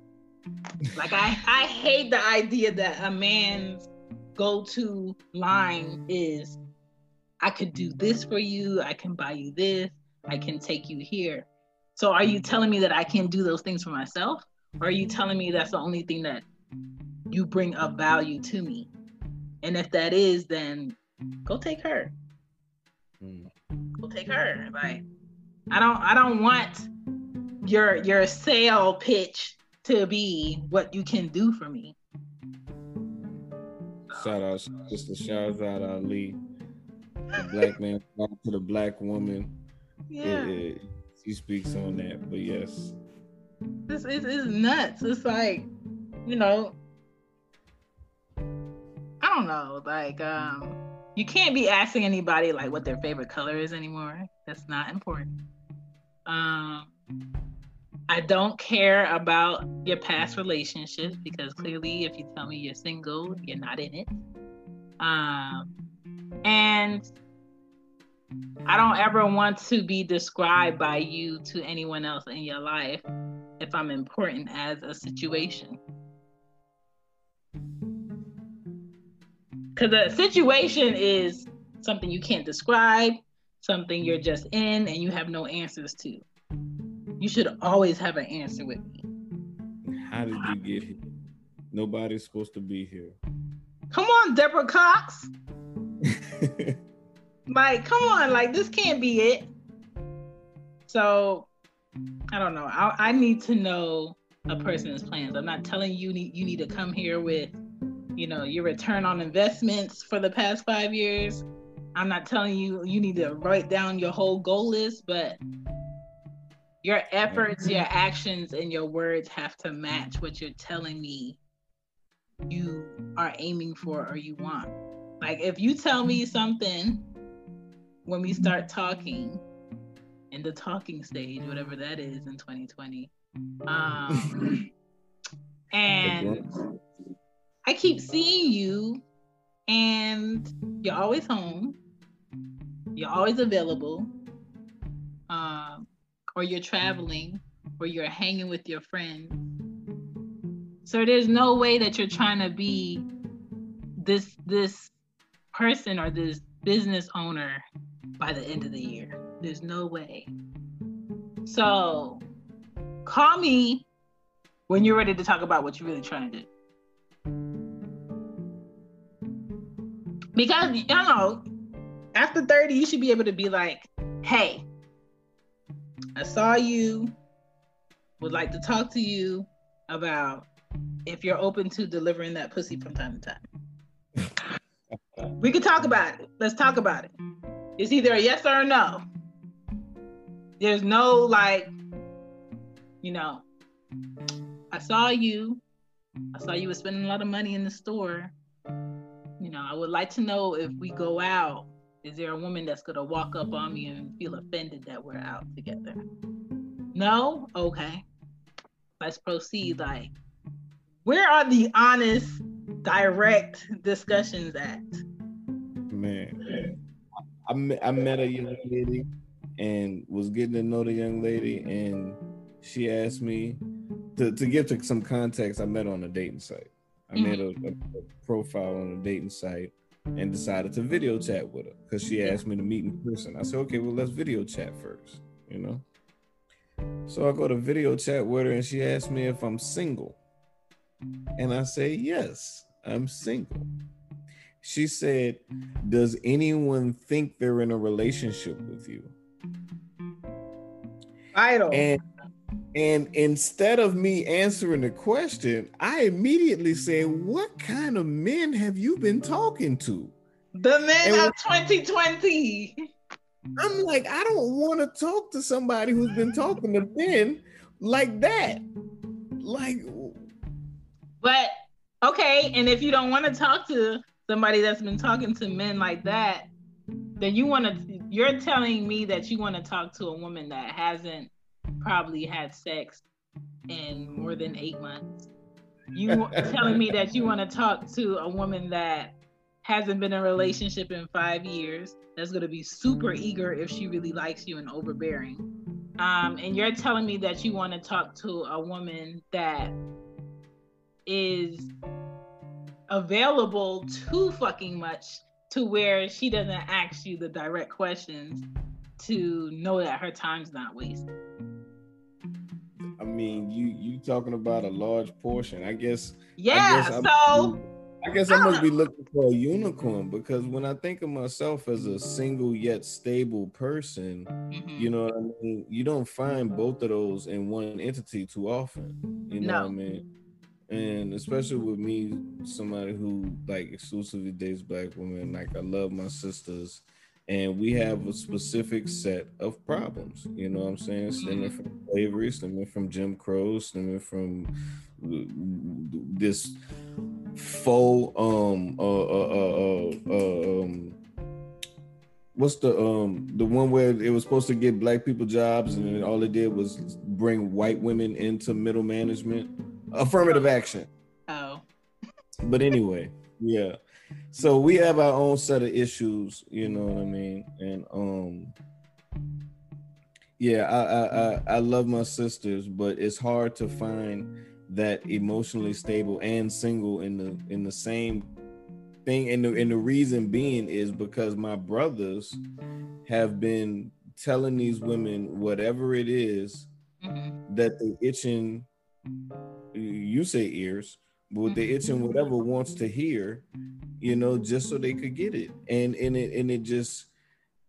Like I, I hate the idea that a man's go-to line is I could do this for you, I can buy you this, I can take you here. So are you telling me that I can't do those things for myself? Or are you telling me that's the only thing that you bring up value to me? And if that is, then go take her. Mm. Go take her. Like I don't I don't want your your sale pitch to be what you can do for me. Shout out just a shout out Ali. The black man to the black woman. Yeah. It, it, he speaks on that, but yes. This is is nuts. It's like, you know, I don't know, like um you can't be asking anybody like what their favorite color is anymore. That's not important. Um I don't care about your past relationships because clearly if you tell me you're single, you're not in it. Um and I don't ever want to be described by you to anyone else in your life if I'm important as a situation. Because a situation is something you can't describe, something you're just in and you have no answers to. You should always have an answer with me. How did you get here? Nobody's supposed to be here. Come on, Deborah Cox. Like, come on, like this can't be it. So I don't know. I, I need to know a person's plans. I'm not telling you need you need to come here with, you know, your return on investments for the past five years. I'm not telling you you need to write down your whole goal list, but your efforts, your actions, and your words have to match what you're telling me you are aiming for or you want. Like if you tell me something when we start talking in the talking stage, whatever that is in 2020. Um, and I keep seeing you, and you're always home, you're always available, um, or you're traveling, or you're hanging with your friends. So there's no way that you're trying to be this this person or this business owner by the end of the year. There's no way. So call me when you're ready to talk about what you're really trying to do. Because, you know, after 30, you should be able to be like, hey, I saw you, would like to talk to you about if you're open to delivering that pussy from time to time. we could talk about it. Let's talk about it. It's either a yes or a no. There's no like, you know, I saw you. I saw you were spending a lot of money in the store. You know, I would like to know if we go out, is there a woman that's gonna walk up on me and feel offended that we're out together? No? Okay. Let's proceed. Like, where are the honest, direct discussions at? Man. I met, I met a young lady and was getting to know the young lady, and she asked me to, to give to some context. I met on a dating site. I mm-hmm. made a, a, a, profile on a dating site and decided to video chat with her because she asked me to meet in person. I said, okay, well, let's video chat first, you know? So I go to video chat with her and she asked me if I'm single. And I say, yes, I'm single. She said, Does anyone think they're in a relationship with you? Idle. And and instead of me answering the question, I immediately said, What kind of men have you been talking to? The men and of 2020. I'm like, I don't want to talk to somebody who's been talking to men like that. Like, but okay, and if you don't want to talk to somebody that's been talking to men like that, then you want to, you're telling me that you want to talk to a woman that hasn't probably had sex in more than eight months. you telling me that you want to talk to a woman that hasn't been in a relationship in five years, that's going to be super eager if she really likes you and overbearing. Um, and you're telling me that you want to talk to a woman that is available too fucking much to where she doesn't ask you the direct questions to know that her time's not wasted. I mean, you you talking about a large portion. I guess. Yeah. I guess so. I guess I must be looking for a unicorn because when I think of myself as a single yet stable person, mm-hmm. you know I mean? You don't find both of those in one entity too often. You know no. what I mean? And especially with me, somebody who like exclusively dates black women, like I love my sisters and we have a specific set of problems. You know what I'm saying? Stemming mm-hmm. from slavery, stemming from Jim Crow, stemming from this faux um uh uh uh, uh, uh um what's the um the one where it was supposed to get black people jobs and all it did was bring white women into middle management affirmative action oh but anyway yeah so we have our own set of issues, you know what I mean? And um yeah, I I I, I love my sisters, but it's hard to find that emotionally stable and single in the in the same thing and the, and the reason being is because my brothers have been telling these women whatever it is mm-hmm. that they itching you say ears but they itching whatever wants to hear you know, just so they could get it. And and it and it just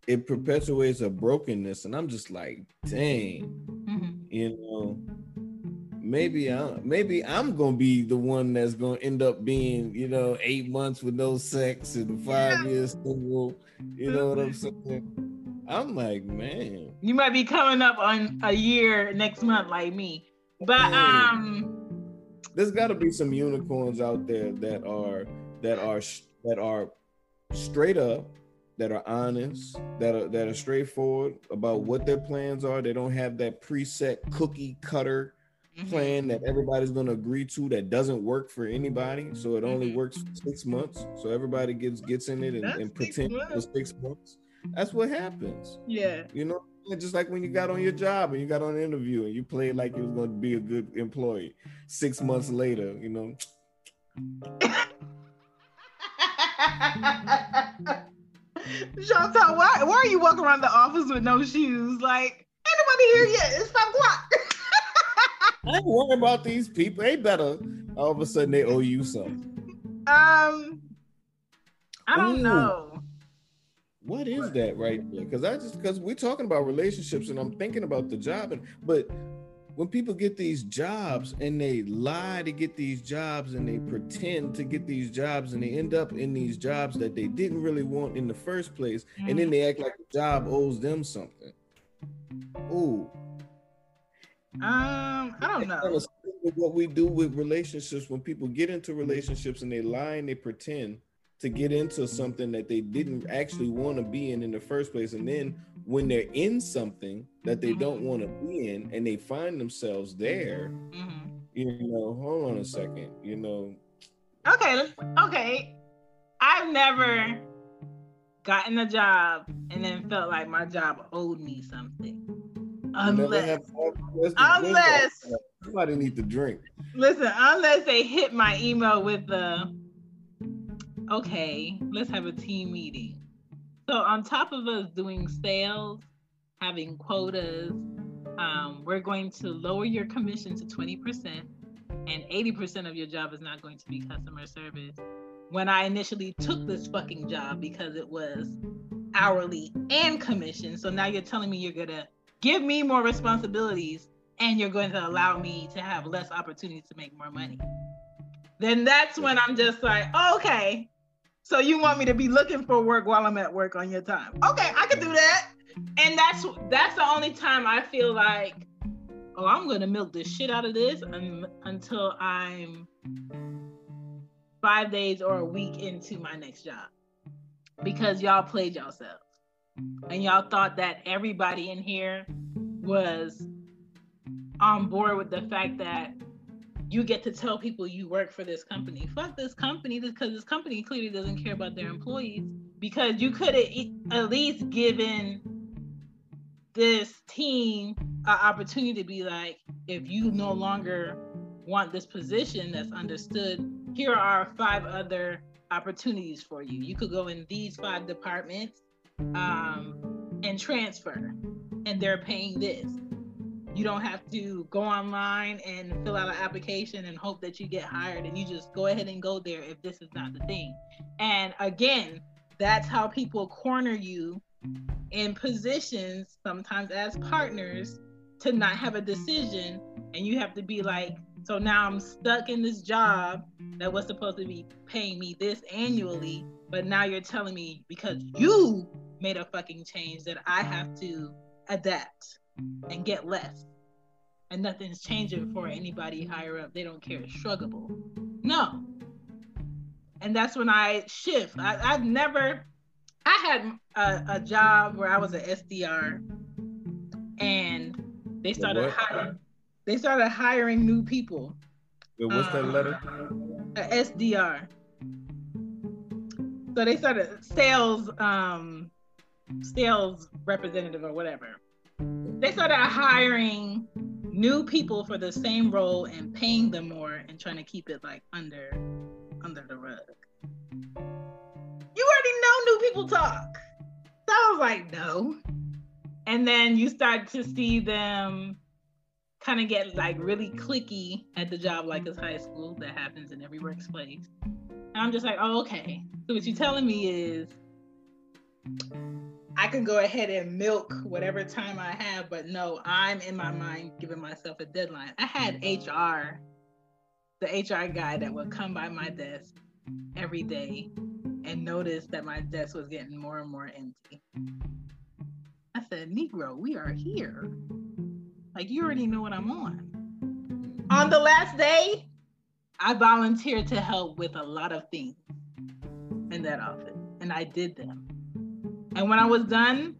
it perpetuates a brokenness. And I'm just like, dang, mm-hmm. you know, maybe I maybe I'm gonna be the one that's gonna end up being, you know, eight months with no sex and five years single. You know what I'm saying? I'm like, man. You might be coming up on a year next month like me. But um there's gotta be some unicorns out there that are that are that are straight up, that are honest, that are that are straightforward about what their plans are. They don't have that preset cookie cutter mm-hmm. plan that everybody's going to agree to that doesn't work for anybody. So it only mm-hmm. works for six months. So everybody gets gets in it and, and pretend for six months. That's what happens. Yeah. You know, just like when you got on your job and you got on an interview and you played like you was going to be a good employee. Six months later, you know. Chantal, why why are you walking around the office with no shoes? Like, ain't nobody here yet. It's five o'clock. I ain't worried about these people. They better all of a sudden they owe you something. Um, I don't Ooh. know. What is that right there? Because I just because we're talking about relationships and I'm thinking about the job and but when people get these jobs and they lie to get these jobs and they pretend to get these jobs and they end up in these jobs that they didn't really want in the first place and then they act like the job owes them something. Ooh. Um i don't know. what we do with relationships when people get into relationships and they lie and they pretend to get into something that they didn't actually want to be in in the first place. And then when they're in something that they don't want to be in and they find themselves there mm-hmm. you know hold on a second you know. Okay okay. I've never gotten a job and then felt like my job owed me something. Unless unless somebody need to drink. Listen unless they hit my email with the okay, let's have a team meeting. So on top of us doing sales, having quotas, um, we're going to lower your commission to 20%, and 80% of your job is not going to be customer service. When I initially took this fucking job because it was hourly and commission, so now you're telling me you're gonna give me more responsibilities and you're going to allow me to have less opportunities to make more money. Then that's when I'm just like, oh, okay, so you want me to be looking for work while I'm at work on your time? Okay, I can do that. And that's that's the only time I feel like, oh, I'm gonna milk the shit out of this un- until I'm five days or a week into my next job, because y'all played yourselves and y'all thought that everybody in here was on board with the fact that you get to tell people you work for this company. Fuck this company because this company clearly doesn't care about their employees. Because you could have at least given this team an opportunity to be like, if you no longer want this position that's understood, here are five other opportunities for you. You could go in these five departments um, and transfer, and they're paying this. You don't have to go online and fill out an application and hope that you get hired, and you just go ahead and go there if this is not the thing. And again, that's how people corner you in positions, sometimes as partners, to not have a decision. And you have to be like, so now I'm stuck in this job that was supposed to be paying me this annually, but now you're telling me because you made a fucking change that I have to adapt and get less. And nothing's changing for anybody higher up. They don't care. It's struggable. No. And that's when I shift. I, have never, I had a, a, job where I was an SDR and they started hiring, they started hiring new people. Wait, what's um, that letter? A SDR. So they started sales, um, sales representative or whatever. They started hiring new people for the same role and paying them more and trying to keep it like under under the rug. You already know new people talk. So I was like, no. And then you start to see them kind of get like really clicky at the job like it's high school. That happens in every workplace. And I'm just like, oh, okay. So what you're telling me is I can go ahead and milk whatever mm-hmm. time I have, but no, I'm in my mind mm-hmm. giving myself a deadline. I had mm-hmm. HR, the HR guy that would come by my desk every day and notice that my desk was getting more and more empty. I said, Negro, we are here. Like, you already know what I'm on. On the last day, I volunteered to help with a lot of things in that office, and I did them. And when I was done,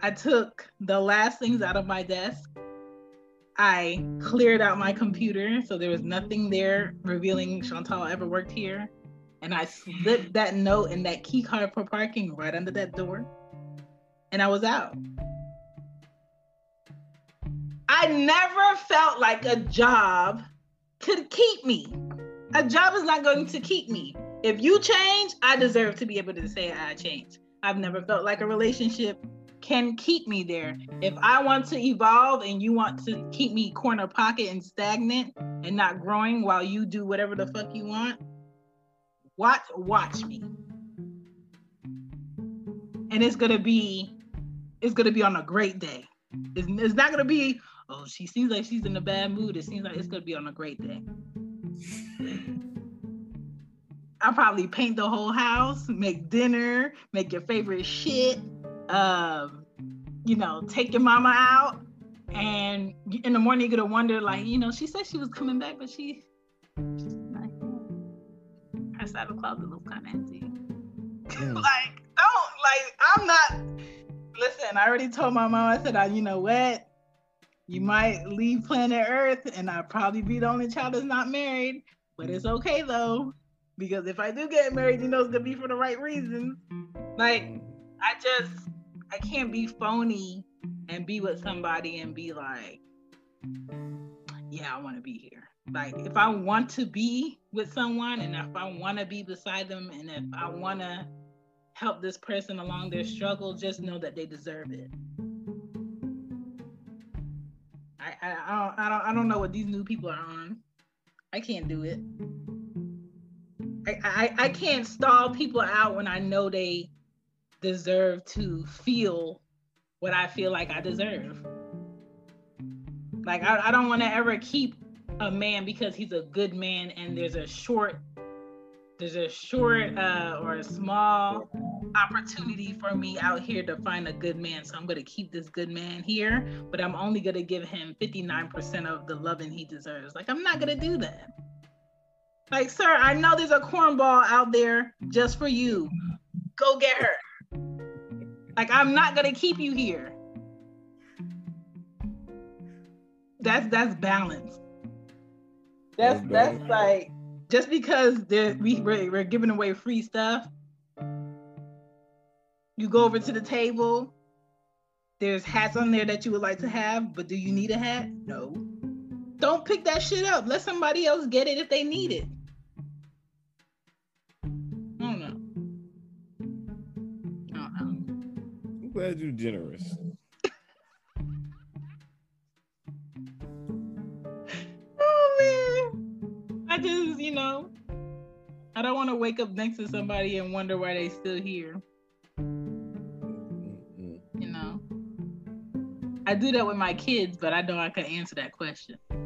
I took the last things out of my desk. I cleared out my computer so there was nothing there revealing Chantal ever worked here. And I slipped that note and that key card for parking right under that door. And I was out. I never felt like a job could keep me. A job is not going to keep me. If you change, I deserve to be able to say I changed. I've never felt like a relationship can keep me there. If I want to evolve and you want to keep me corner pocket and stagnant and not growing while you do whatever the fuck you want, watch watch me. And it's gonna be it's gonna be on a great day. It's, it's not gonna be, oh, she seems like she's in a bad mood. It seems like it's gonna be on a great day. I'll probably paint the whole house, make dinner, make your favorite shit, um, you know, take your mama out. And in the morning, you're gonna wonder, like, you know, she said she was coming back, but she, she's not here. Her side of the closet looks kind of empty. Mm. like, don't, like, I'm not, listen, I already told my mom, I said, I, you know what? You might leave planet Earth, and I'll probably be the only child that's not married, but it's okay though because if I do get married, you know it's gonna be for the right reasons. Like I just I can't be phony and be with somebody and be like, yeah, I want to be here. Like if I want to be with someone and if I want to be beside them and if I want to help this person along their struggle, just know that they deserve it. I, I, I don't I don't I don't know what these new people are on. I can't do it. I, I, can't stall people out when I know they deserve to feel what I feel like I deserve. Like I, I don't want to ever keep a man because he's a good man and there's a short there's a short uh, or a small opportunity for me out here to find a good man. So I'm going to keep this good man here, but I'm only going to give him 59% of the loving he deserves. Like, I'm not going to do that. Like, sir, I know there's a cornball out there just for you. Go get her. Like, I'm not gonna keep you here. That's that's balance. That's that's like just because there we we're, we're giving away free stuff. You go over to the table. There's hats on there that you would like to have, but do you need a hat? No. Don't pick that shit up. Let somebody else get it if they need it. Glad you're generous. Oh man. I just, you know, I don't want to wake up next to somebody and wonder why they still here. Mm-mm. You know. I do that with my kids, but I don't know I can answer that question.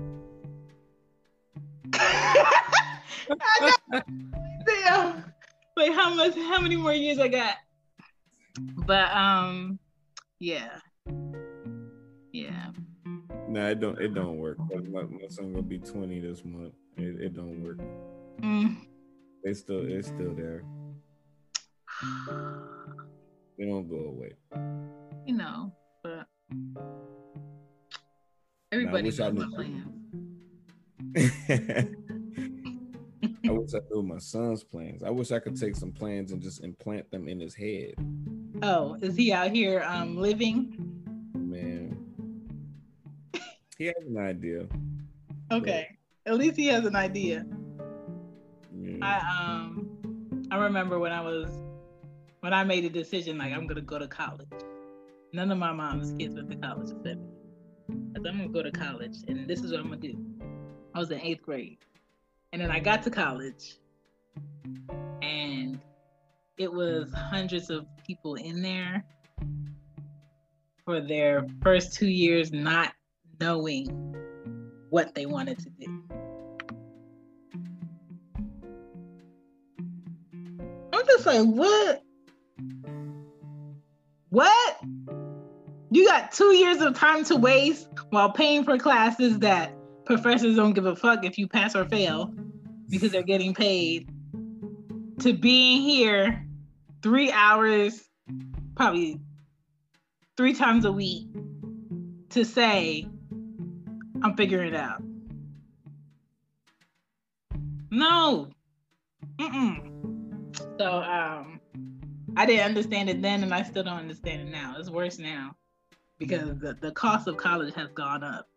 Damn. Wait, how much how many more years I got? But um yeah. Yeah. Nah, it don't. It don't work. My, my son gonna be 20 this month. It, it don't work. Mm. They still. It's still there. They don't go away. You know, but everybody wish I knew. plans. I wish I knew my son's plans. I wish I could take some plans and just implant them in his head. Oh, is he out here um living? Man, he has an idea. Okay. At least he has an idea. I um I remember when I was when I made a decision like I'm gonna go to college. None of my mom's kids went to college except me. I said I'm gonna go to college and this is what I'm gonna do. I was in eighth grade. And then I got to college and it was mm-hmm. hundreds of people in there for their first two years not knowing what they wanted to do. I'm just like, what? What? You got two years of time to waste while paying for classes that professors don't give a fuck if you pass or fail because they're getting paid to being here three hours, probably three times a week to say, I'm figuring it out. No. Mm-mm. So um I didn't understand it then and I still don't understand it now. It's worse now because the, the cost of college has gone up.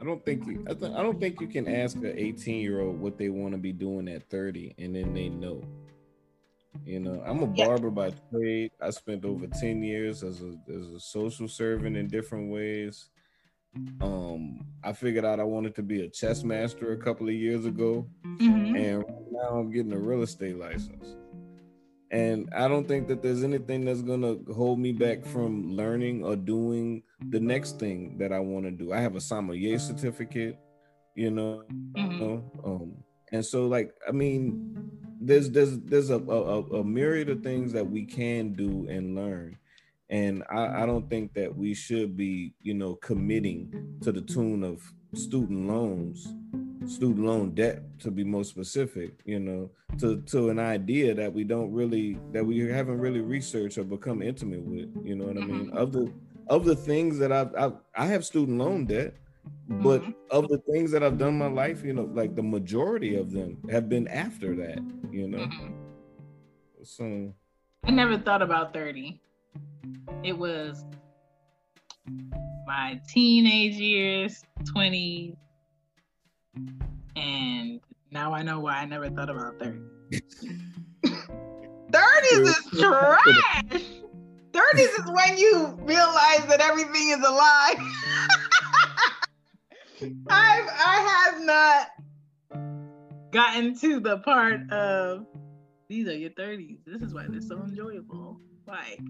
I don't think you. I, th- I don't think you can ask an 18 year old what they want to be doing at 30, and then they know. You know, I'm a Yeah. barber by trade. I spent over 10 years as a as a social servant in different ways. Um, I figured out I wanted to be a chess master a couple of years ago, Mhm. and now I'm getting a real estate license. And I don't think that there's anything that's gonna hold me back from learning or doing the next thing that I want to do. I have a sommelier certificate, you know, Mhm. know, um, and so like I mean, there's there's there's a, a a myriad of things that we can do and learn, and I, I don't think that we should be you know committing to the tune of student loans, student loan debt to be more specific, you know, to to an idea that we don't really that we haven't really researched or become intimate with, you know what I mean? Mm-hmm. Of the of the things that I've, I've I have student loan debt, but Mhm. of the things that I've done in my life, you know, like the majority of them have been after that, you know. Mhm. So I never thought about 30. It was my teenage years, 20s, and now I know why I never thought about 30. 30s is trash. 30s is when you realize that everything is a lie. I've I have not gotten to the part of these are your 30s. This is why they're so enjoyable. Like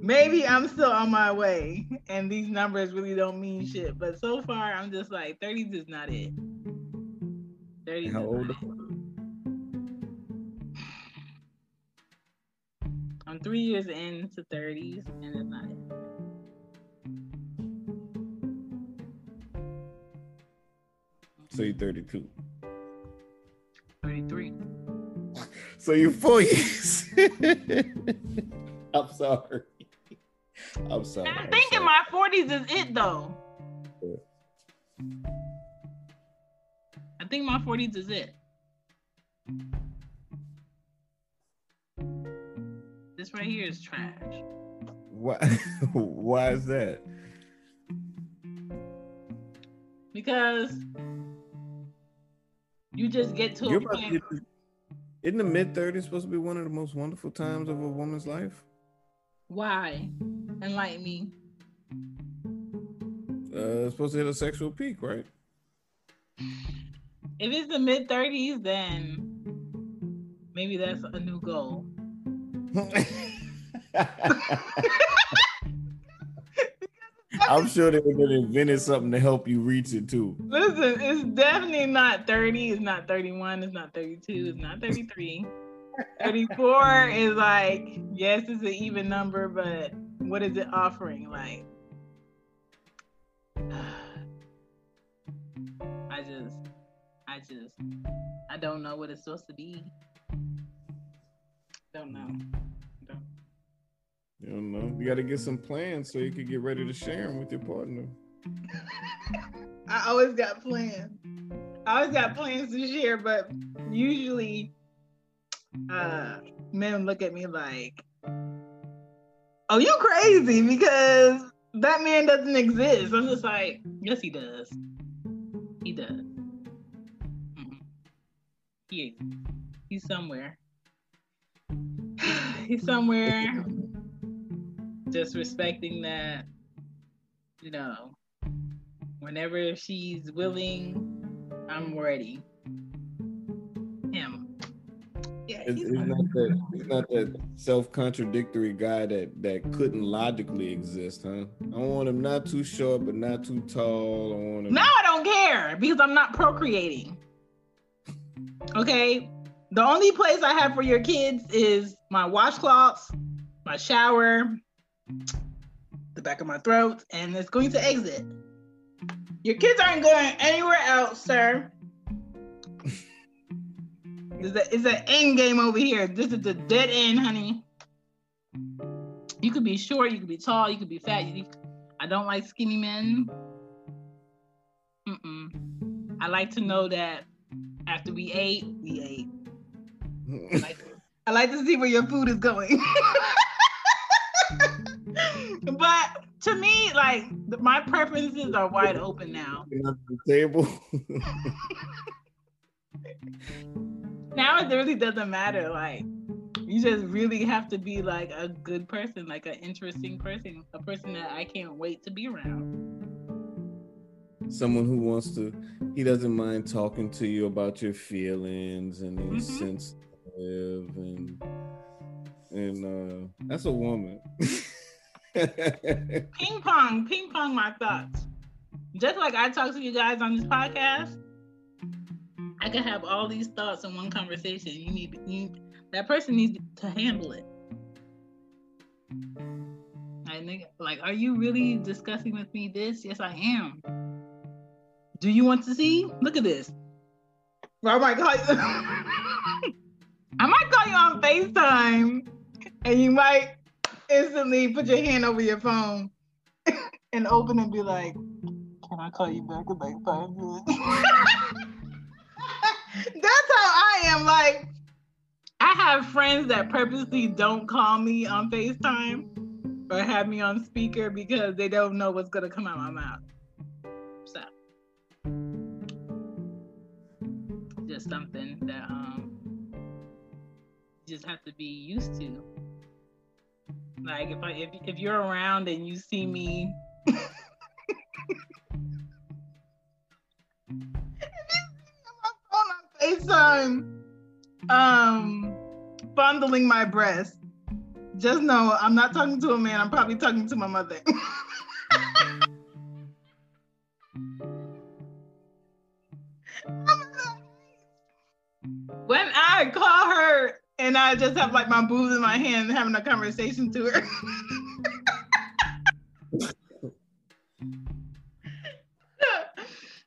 maybe I'm still on my way and these numbers really don't mean shit. But so far I'm just like 30s is not it. 30s How is old not it. I'm three years into 30s and it's not it. So you're 32. 33. So you're four years. I'm sorry. I'm sorry. I'm I'm thinking sorry. my 40s is it though. I think my 40s is it. This right here is trash. Why? Why is that? Because you just get to You're a point. to- Isn't the mid 30s supposed to be one of the most wonderful times of a woman's life? Why? Enlighten me. Uh, it's supposed to hit a sexual peak, right? If it's the mid 30s, then maybe that's a new goal. I'm sure they would have invented something to help you reach it too. Listen, it's definitely not 30. It's not 31. It's not 32. It's not 33. 34 is like, yes, it's an even number, but what is it offering? Like, I just, I just, I don't know what it's supposed to be. Don't know. You don't know. You got to get some plans so you can get ready to share them with your partner. I always got plans. I always got plans to share, but usually uh men look at me like, Oh, you crazy because that man doesn't exist. I'm just like, yes he does. He does. He he's somewhere. he's somewhere just respecting that, you know, whenever she's willing, I'm ready. Him. Yeah, It's, he's not that he's not that self-contradictory guy that that couldn't logically exist, huh? I want him not too short but not too tall. I want him. now I don't care because I'm not procreating. Okay? The only place I have for your kids is my washcloths, my shower, the back of my throat, and it's going to exit. Your kids aren't going anywhere else, sir. It's a, it's an end game over here. This is the dead end, honey. You could be short, you could be tall, you could be fat. You, I don't like skinny men. Mm-mm. I like to know that after we ate, we ate. I like, I like to see where your food is going. but to me, like my preferences are wide open now. The table. Now it really doesn't matter. Like you just really have to be like a good person, like an interesting person, a person that I can't wait to be around. Someone who wants to, he doesn't mind talking to you about your feelings and he's Mhm. sensitive and and uh that's a woman. Ping pong, ping pong my thoughts. Just like I talk to you guys on this podcast, I can have all these thoughts in one conversation. You need you that person needs to handle it. Like, like, are you really discussing with me this? Yes, I am. Do you want to see? Look at this. I might call you. I might call you on FaceTime, and you might instantly put your hand over your phone and open and be like, "Can I call you back in like five minutes?" That's how I am. Like, I have friends that purposely don't call me on FaceTime or have me on speaker because they don't know what's gonna come out of my mouth. So, just something that um you just have to be used to. Like if I if if you're around and you see me If you see me on my FaceTime, um, fondling my breast. Just know I'm not talking to a man. I'm probably talking to my mother. when I call her and I just have like my boobs in my hand having a conversation to her.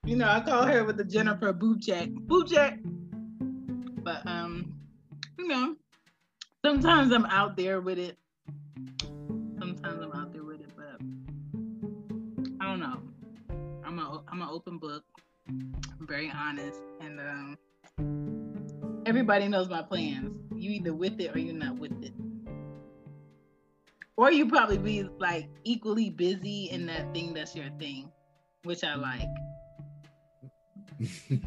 you know, I call her with the Jennifer boob check. Boob check. But um, you know, sometimes I'm out there with it. Sometimes I'm out there with it, but I don't know. I'm a I'm an open book. I'm very honest, and um, everybody knows my plans. You either with it or you're not with it, or you probably be like equally busy in that thing that's your thing, which I like.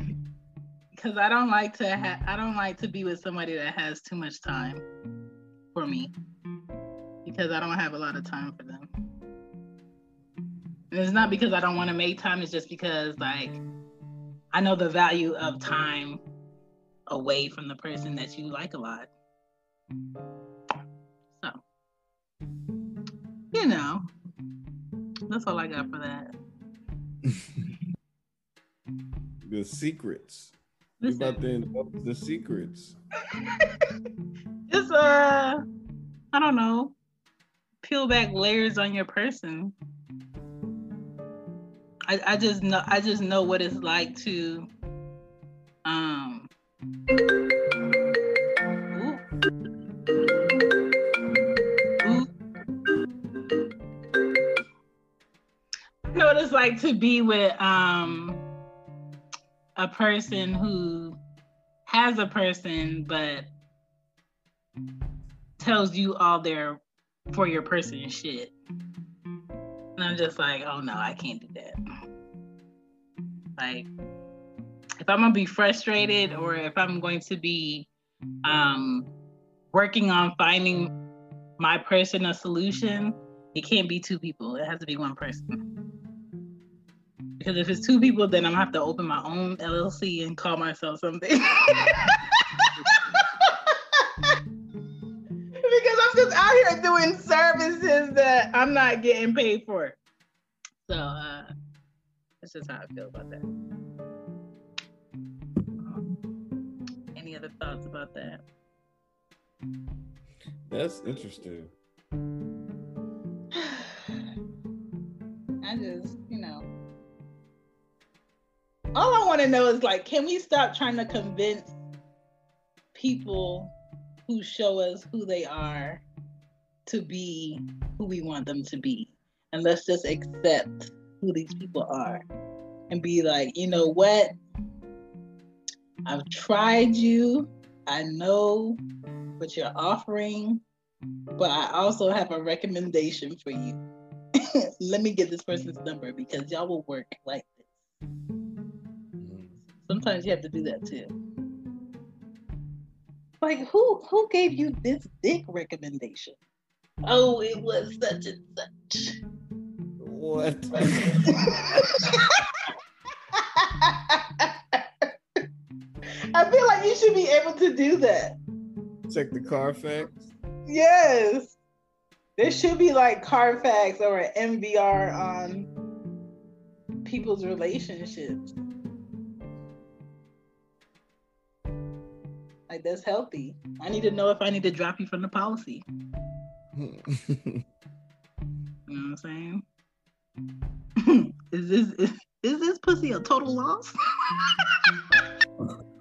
Because I don't like to have, I don't like to be with somebody that has too much time for me, because I don't have a lot of time for them. And it's not because I don't want to make time, it's just because like I know the value of time away from the person that you like a lot. So, you know, that's all I got for that. the secrets. About to end up the secrets. Just uh, I don't know, peel back layers on your person. I, I just know I just know what it's like to um. I know what it's like to be with um a person who has a person but tells you all their for your person shit. And I'm just like, oh no, I can't do that. Like, if I'm gonna be frustrated or if I'm going to be um, working on finding my person a solution, it can't be two people. It has to be one person. Because if it's two people, then I'm gonna have to open my own LLC and call myself something. because I'm just out here doing services that I'm not getting paid for. So uh, that's just how I feel about that. Any other thoughts about that? That's interesting. I just, you know, all I want to know is like, can we stop trying to convince people who show us who they are to be who we want them to be? And let's just accept who these people are and be like, you know what? I've tried you. I know what you're offering, but I also have a recommendation for you. Let me get this person's number because y'all will work like this. Sometimes you have to do that too. Like who who gave you this dick recommendation? Oh, it was such and such. What? I feel like you should be able to do that. Check the Carfax. Yes. There should be like Carfax or an MVR on people's relationships. Like that's healthy. I need to know if I need to drop you from the policy. you know what I'm saying? is this is, is this pussy a total loss?